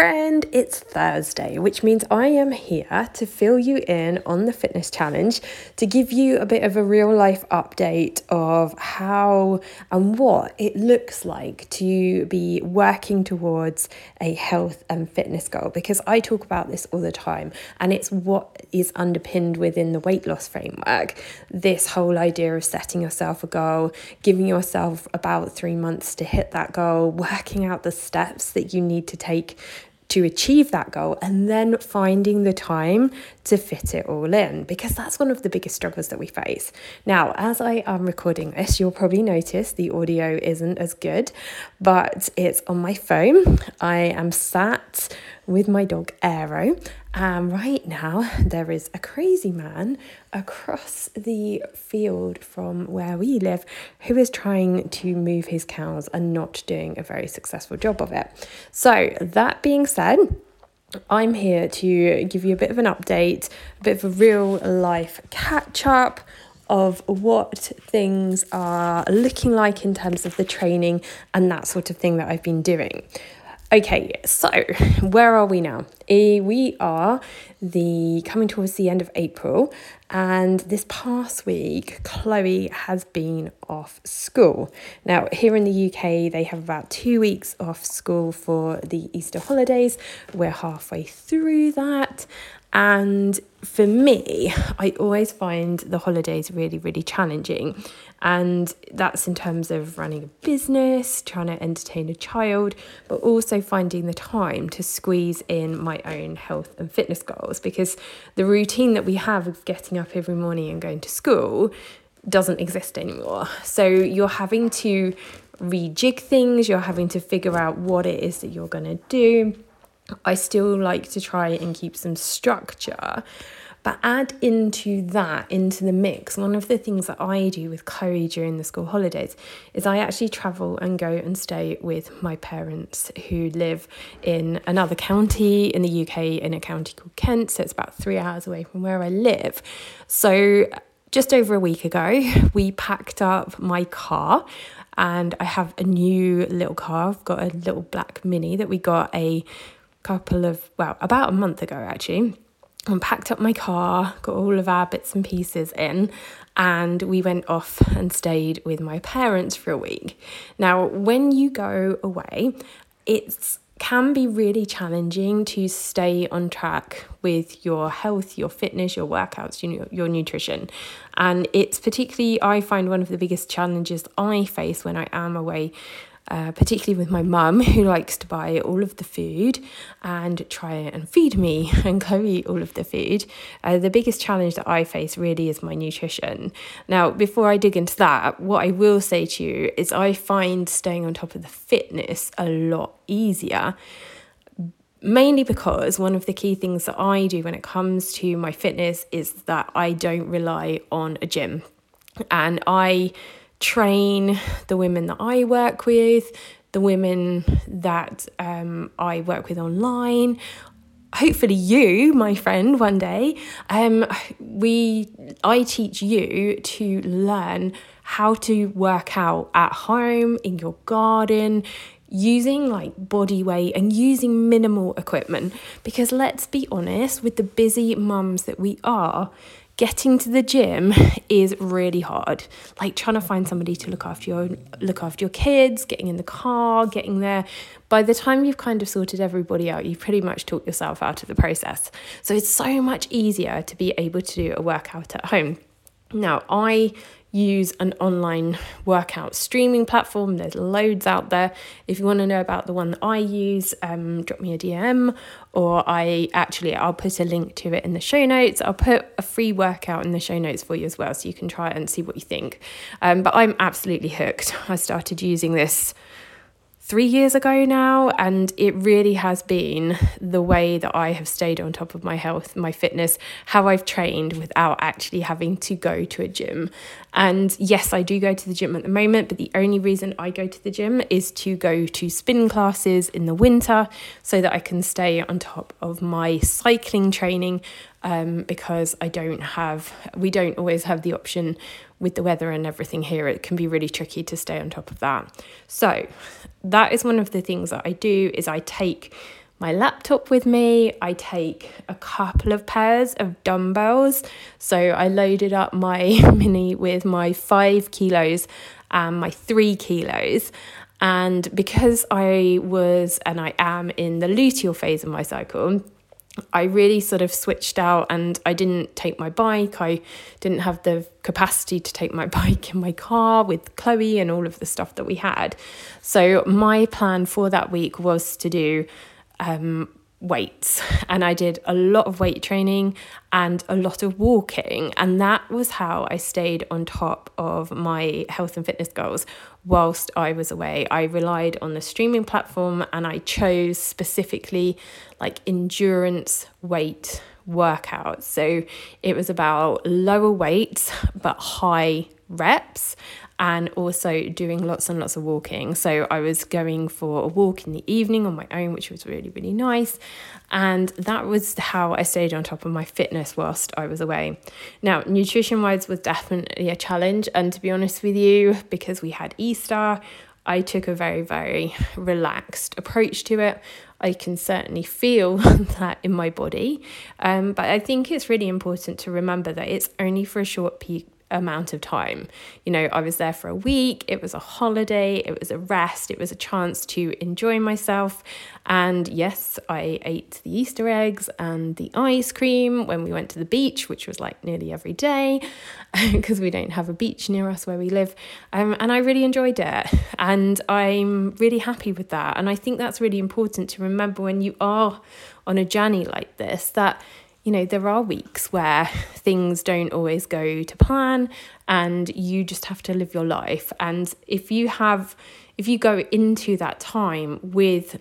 friend, it's Thursday, which means I am here to fill you in on the fitness challenge to give you a bit of a real life update of how and what it looks like to be working towards a health and fitness goal. Because I talk about this all the time, and it's what is underpinned within the weight loss framework. This whole idea of setting yourself a goal, giving yourself about three months to hit that goal, working out the steps that you need to take to achieve that goal and then finding the time to fit it all in because that's one of the biggest struggles that we face. Now, as I am recording this, you'll probably notice the audio isn't as good, but it's on my phone. I am sat with my dog Aero and right now, there is a crazy man across the field from where we live who is trying to move his cows and not doing a very successful job of it. So, that being said, I'm here to give you a bit of an update, a bit of a real life catch up of what things are looking like in terms of the training and that sort of thing that I've been doing. Okay, so where are we now? Eh, we are the coming towards the end of April, and this past week, Chloe has been off school. Now, here in the UK, they have about two weeks off school for the Easter holidays. We're halfway through that, and for me, I always find the holidays really, really challenging. And that's in terms of running a business, trying to entertain a child, but also finding the time to squeeze in my own health and fitness goals because the routine that we have of getting up every morning and going to school doesn't exist anymore. So you're having to rejig things, you're having to figure out what it is that you're going to do I still like to try and keep some structure. But add into that, into the mix, one of the things that I do with Chloe during the school holidays is I actually travel and go and stay with my parents who live in another county in the UK, in a county called Kent. So it's about three hours away from where I live. So just over a week ago, we packed up my car and I have a new little car. I've got a little black mini that we got a couple of, well, about a month ago actually. And packed up my car, got all of our bits and pieces in, and we went off and stayed with my parents for a week. Now, when you go away, it's can be really challenging to stay on track with your health, your fitness, your workouts, your, your nutrition. And it's particularly, I find one of the biggest challenges I face when I am away uh, particularly with my mum, who likes to buy all of the food and try and feed me and go eat all of the food. Uh, the biggest challenge that I face really is my nutrition. Now, before I dig into that, what I will say to you is I find staying on top of the fitness a lot easier mainly because one of the key things that I do when it comes to my fitness is that I don't rely on a gym. And I train the women that I work with, the women that um, I work with online. Hopefully, you, my friend, one day, um, we, I teach you to learn how to work out at home in your garden using like body weight and using minimal equipment because let's be honest with the busy mums that we are getting to the gym is really hard. Like trying to find somebody to look after your look after your kids, getting in the car, getting there. By the time you've kind of sorted everybody out, you've pretty much talked yourself out of the process. So it's so much easier to be able to do a workout at home. Now, I use an online workout streaming platform. There's loads out there. If you want to know about the one that I use, um, drop me a DM or I actually I'll put a link to it in the show notes. I'll put a free workout in the show notes for you as well, so you can try it and see what you think. Um, but I'm absolutely hooked. I started using this three years ago now, and it really has been the way that I have stayed on top of my health, my fitness, how I've trained without actually having to go to a gym. And yes, I do go to the gym at the moment, but the only reason I go to the gym is to go to spin classes in the winter so that I can stay on top of my cycling training um, because I don't have, we don't always have the option with the weather and everything here. It can be really tricky to stay on top of that. So that is one of the things that I do is I take my laptop with me. I take a couple of pairs of dumbbells. So I loaded up my mini with my five kilos and my three kilos. And because I was and I am in the luteal phase of my cycle, I really sort of switched out and I didn't take my bike. I didn't have the capacity to take my bike in my car with Chloe and all of the stuff that we had. So, my plan for that week was to do um, weights. And I did a lot of weight training and a lot of walking. And that was how I stayed on top of my health and fitness goals whilst I was away. I relied on the streaming platform and I chose specifically like endurance weight workouts. So it was about lower weights but high reps and also doing lots and lots of walking. So I was going for a walk in the evening on my own, which was really, really nice. And that was how I stayed on top of my fitness whilst I was away. Now, nutrition wise was definitely a challenge. And to be honest with you, because we had Easter, I took a very, very relaxed approach to it. I can certainly feel that in my body. Um, but I think it's really important to remember that it's only for a short pe- amount of time. You know, I was there for a week, it was a holiday, it was a rest, it was a chance to enjoy myself. And yes, I ate the Easter eggs and the ice cream when we went to the beach, which was like nearly every day because we don't have a beach near us where we live. Um, and I really enjoyed it. And I'm really happy with that. And I think that's really important to remember when you are on a journey like this that you know, there are weeks where things don't always go to plan and you just have to live your life. And if you have, if you go into that time with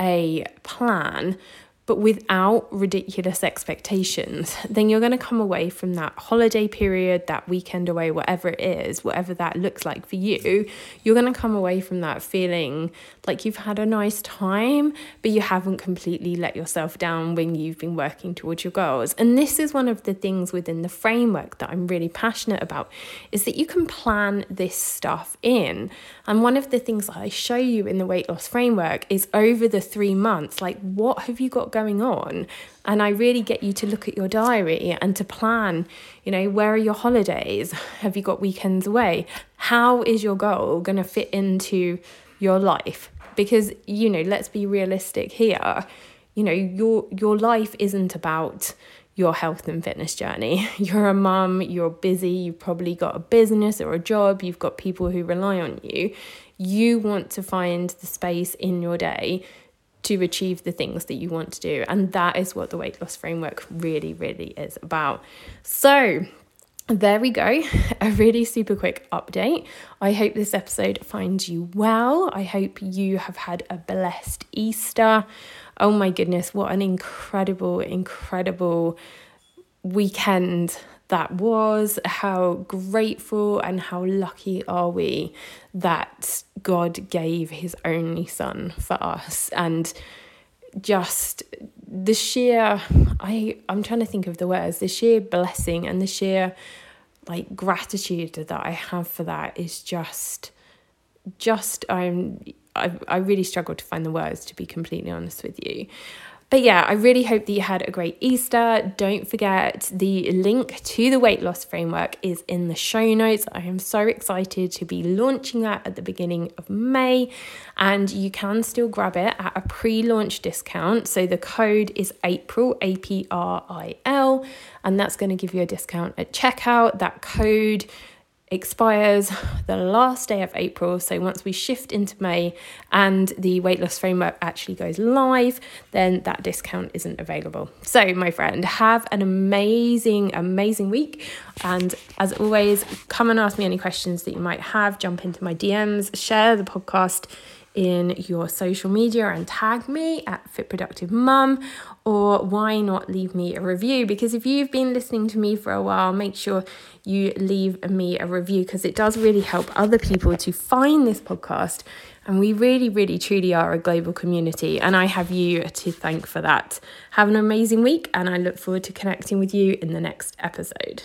a plan, but without ridiculous expectations, then you're going to come away from that holiday period, that weekend away, whatever it is, whatever that looks like for you, you're going to come away from that feeling like you've had a nice time, but you haven't completely let yourself down when you've been working towards your goals. And this is one of the things within the framework that I'm really passionate about is that you can plan this stuff in. And one of the things that I show you in the weight loss framework is over the 3 months, like what have you got going on and I really get you to look at your diary and to plan, you know, where are your holidays? Have you got weekends away? How is your goal going to fit into your life? Because, you know, let's be realistic here. You know, your your life isn't about your health and fitness journey. You're a mum, you're busy, you've probably got a business or a job, you've got people who rely on you. You want to find the space in your day to achieve the things that you want to do. And that is what the weight loss framework really, really is about. So, there we go, a really super quick update. I hope this episode finds you well. I hope you have had a blessed Easter. Oh my goodness, what an incredible, incredible weekend that was, how grateful and how lucky are we that God gave his only son for us? And just the sheer I I'm trying to think of the words the sheer blessing and the sheer like gratitude that I have for that is just just I'm I, I really struggle to find the words to be completely honest with you but yeah, I really hope that you had a great Easter. Don't forget the link to the weight loss framework is in the show notes. I am so excited to be launching that at the beginning of May, and you can still grab it at a pre launch discount. So the code is April, A P R I L, and that's going to give you a discount at checkout. That code expires the last day of April. So once we shift into May and the weight loss framework actually goes live, then that discount isn't available. So, my friend, have an amazing, amazing week. And as always, come and ask me any questions that you might have. Jump into my DMs, share the podcast in your social media and tag me at Fit Productive Mum, or why not leave me a review? Because if you've been listening to me for a while, make sure you leave me a review because it does really help other people to find this podcast. And we really, really, truly are a global community. And I have you to thank for that. Have an amazing week, and I look forward to connecting with you in the next episode.